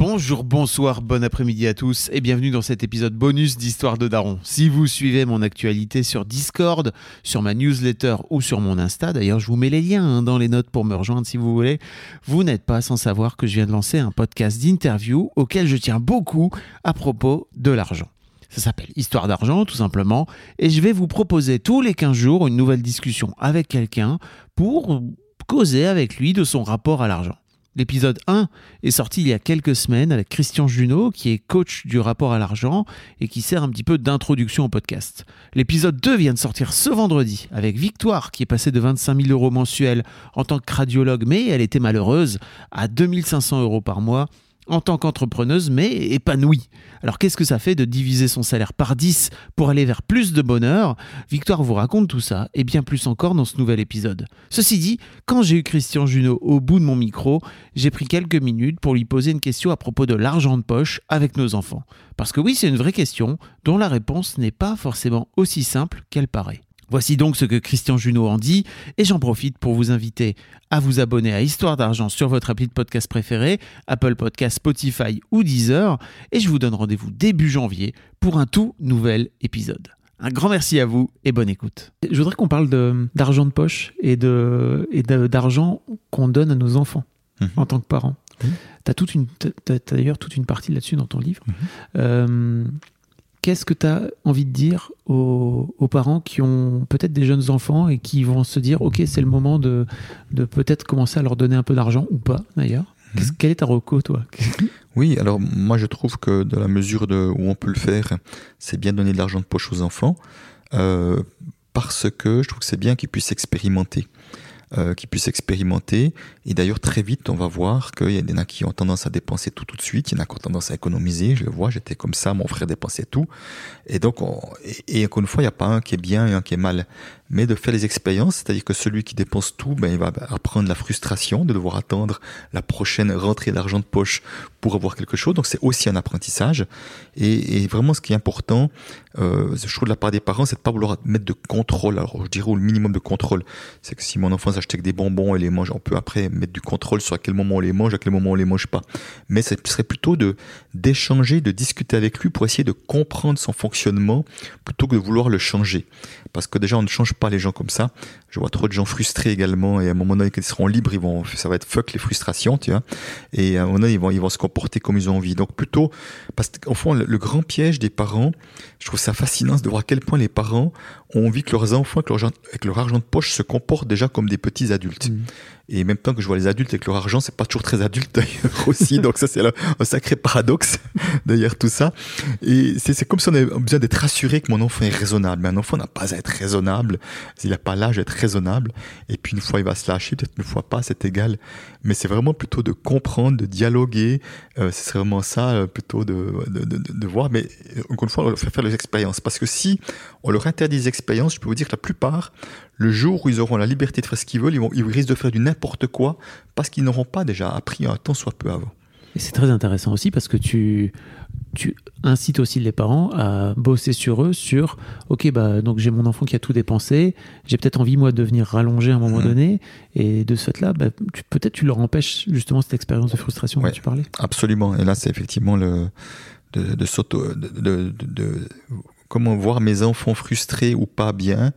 Bonjour, bonsoir, bon après-midi à tous et bienvenue dans cet épisode bonus d'Histoire de Daron. Si vous suivez mon actualité sur Discord, sur ma newsletter ou sur mon Insta, d'ailleurs je vous mets les liens hein, dans les notes pour me rejoindre si vous voulez, vous n'êtes pas sans savoir que je viens de lancer un podcast d'interview auquel je tiens beaucoup à propos de l'argent. Ça s'appelle Histoire d'argent tout simplement et je vais vous proposer tous les 15 jours une nouvelle discussion avec quelqu'un pour causer avec lui de son rapport à l'argent. L'épisode 1 est sorti il y a quelques semaines avec Christian Junot, qui est coach du rapport à l'argent et qui sert un petit peu d'introduction au podcast. L'épisode 2 vient de sortir ce vendredi avec Victoire, qui est passée de 25 000 euros mensuels en tant que radiologue, mais elle était malheureuse, à 2500 euros par mois en tant qu'entrepreneuse, mais épanouie. Alors qu'est-ce que ça fait de diviser son salaire par 10 pour aller vers plus de bonheur? Victoire vous raconte tout ça, et bien plus encore dans ce nouvel épisode. Ceci dit, quand j'ai eu Christian Junot au bout de mon micro, j'ai pris quelques minutes pour lui poser une question à propos de l'argent de poche avec nos enfants. Parce que oui, c'est une vraie question dont la réponse n'est pas forcément aussi simple qu'elle paraît. Voici donc ce que Christian Junot en dit, et j'en profite pour vous inviter à vous abonner à Histoire d'argent sur votre appli de podcast préféré, Apple Podcast, Spotify ou Deezer, et je vous donne rendez-vous début janvier pour un tout nouvel épisode. Un grand merci à vous et bonne écoute. Je voudrais qu'on parle d'argent de, poche et d'argent qu'on donne à nos enfants mmh. en tant que parents. Mmh. Tu as, d'ailleurs toute une partie là-dessus dans ton livre. Mmh. Euh, Qu'est-ce que tu as envie de dire aux, parents qui ont peut-être des jeunes enfants et qui vont se dire, OK, c'est le moment de, de peut-être commencer à leur donner un peu d'argent ou pas d'ailleurs mhm. Quel est ta reco, toi? Oui, alors moi je trouve que dans la mesure de, où on peut le faire, c'est bien de donner de l'argent de poche aux enfants, euh, parce que je trouve que c'est bien qu'ils puissent expérimenter. Euh, qui puissent expérimenter. Et d'ailleurs, très vite, on va voir qu'il y en a qui ont tendance à dépenser tout tout de suite, il y en a qui ont tendance à économiser. Je le vois, j'étais comme ça, mon frère dépensait tout. Et donc, on, et, encore une fois, il n'y a pas un qui est bien et un qui est mal mais de faire les expériences, c'est-à-dire que celui qui dépense tout, ben, il va apprendre la frustration de devoir attendre la prochaine rentrée d'argent de poche pour avoir quelque chose. Donc c'est aussi un apprentissage. Et, vraiment, ce qui est important, euh, je trouve de la part des parents, c'est de pas vouloir mettre de contrôle. Alors je dirais au minimum de contrôle, c'est que si mon enfant que des bonbons et les mange, on peut après mettre du contrôle sur à quel moment on les mange, à quel moment on les mange pas. Mais ce serait plutôt de d'échanger, de discuter avec lui pour essayer de comprendre son fonctionnement plutôt que de vouloir le changer. Parce que déjà, on ne change pas les gens comme ça. Je vois trop de gens frustrés également, et à un moment donné, quand ils seront libres, ils vont, ça va être fuck les frustrations, tu vois. Et à un moment donné, ils vont, ils vont se comporter comme ils ont envie. Donc plutôt, parce qu'au fond, le, grand piège des parents, je trouve ça fascinant de voir à quel point les parents ont envie que leurs enfants, avec leur, avec leur argent de poche, se comportent déjà comme des petits adultes. Mmh. Et même temps que je vois les adultes avec leur argent, c'est pas toujours très adulte d'ailleurs aussi. Donc ça, c'est un sacré paradoxe d'ailleurs tout ça. Et c'est comme si on avait besoin d'être rassuré que mon enfant est raisonnable. Mais un enfant n'a pas à être raisonnable. Il n'a pas l'âge d'être raisonnable. Et puis une fois, il va se lâcher, peut-être une fois pas, c'est égal. Mais c'est vraiment plutôt de comprendre, de dialoguer. Euh, c'est vraiment ça, euh, plutôt de, de, de, voir. Mais euh, encore une fois, on leur fait faire les expériences. Parce que si on leur interdit des expériences, je peux vous dire que la plupart, le jour où ils auront la liberté de faire ce qu'ils veulent, ils, vont, ils risquent de faire du n'importe quoi parce qu'ils n'auront pas déjà appris un temps soit peu avant. Et c'est très intéressant aussi parce que tu, tu incites aussi les parents à bosser sur eux, sur ok, bah, donc j'ai mon enfant qui a tout dépensé, j'ai peut-être envie moi de venir rallonger à un moment mmh. donné, et de ce fait-là, bah, peut-être tu leur empêches justement cette expérience de frustration dont tu parlais. Absolument, et là c'est effectivement le. de, de, de, de comment voir mes enfants frustrés ou pas bien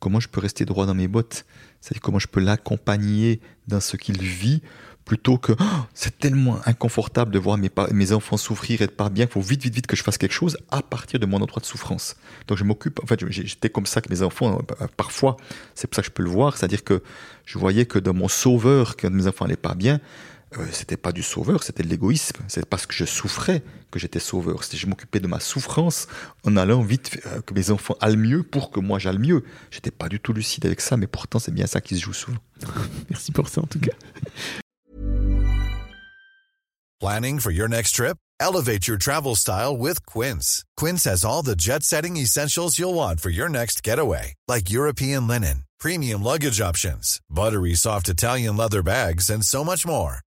comment je peux rester droit dans mes bottes C'est-à-dire comment je peux l'accompagner dans ce qu'il vit plutôt que oh, c'est tellement inconfortable de voir mes, mes enfants souffrir et être pas bien qu'il faut vite, vite, vite que je fasse quelque chose à partir de mon endroit de souffrance. Donc je m'occupe, en fait, j'étais comme ça que mes enfants, euh, parfois, c'est pour ça que je peux le voir, c'est-à-dire que je voyais que dans mon sauveur, quand mes enfants n'allaient pas bien, euh, c'était pas du sauveur, c'était de l'égoïsme. C'est parce que je souffrais que j'étais sauveur. Je m'occupais de ma souffrance en allant vite euh, que mes enfants aillent mieux pour que moi j'aille mieux. J'étais pas du tout lucide avec ça, mais pourtant c'est bien ça qui se joue souvent. Merci pour ça en tout cas. Planning for your next trip? Elevate your travel style with Quince. Quince has all the jet setting essentials you'll want for your next getaway, like European linen, premium luggage options, buttery soft Italian leather bags, and so much more.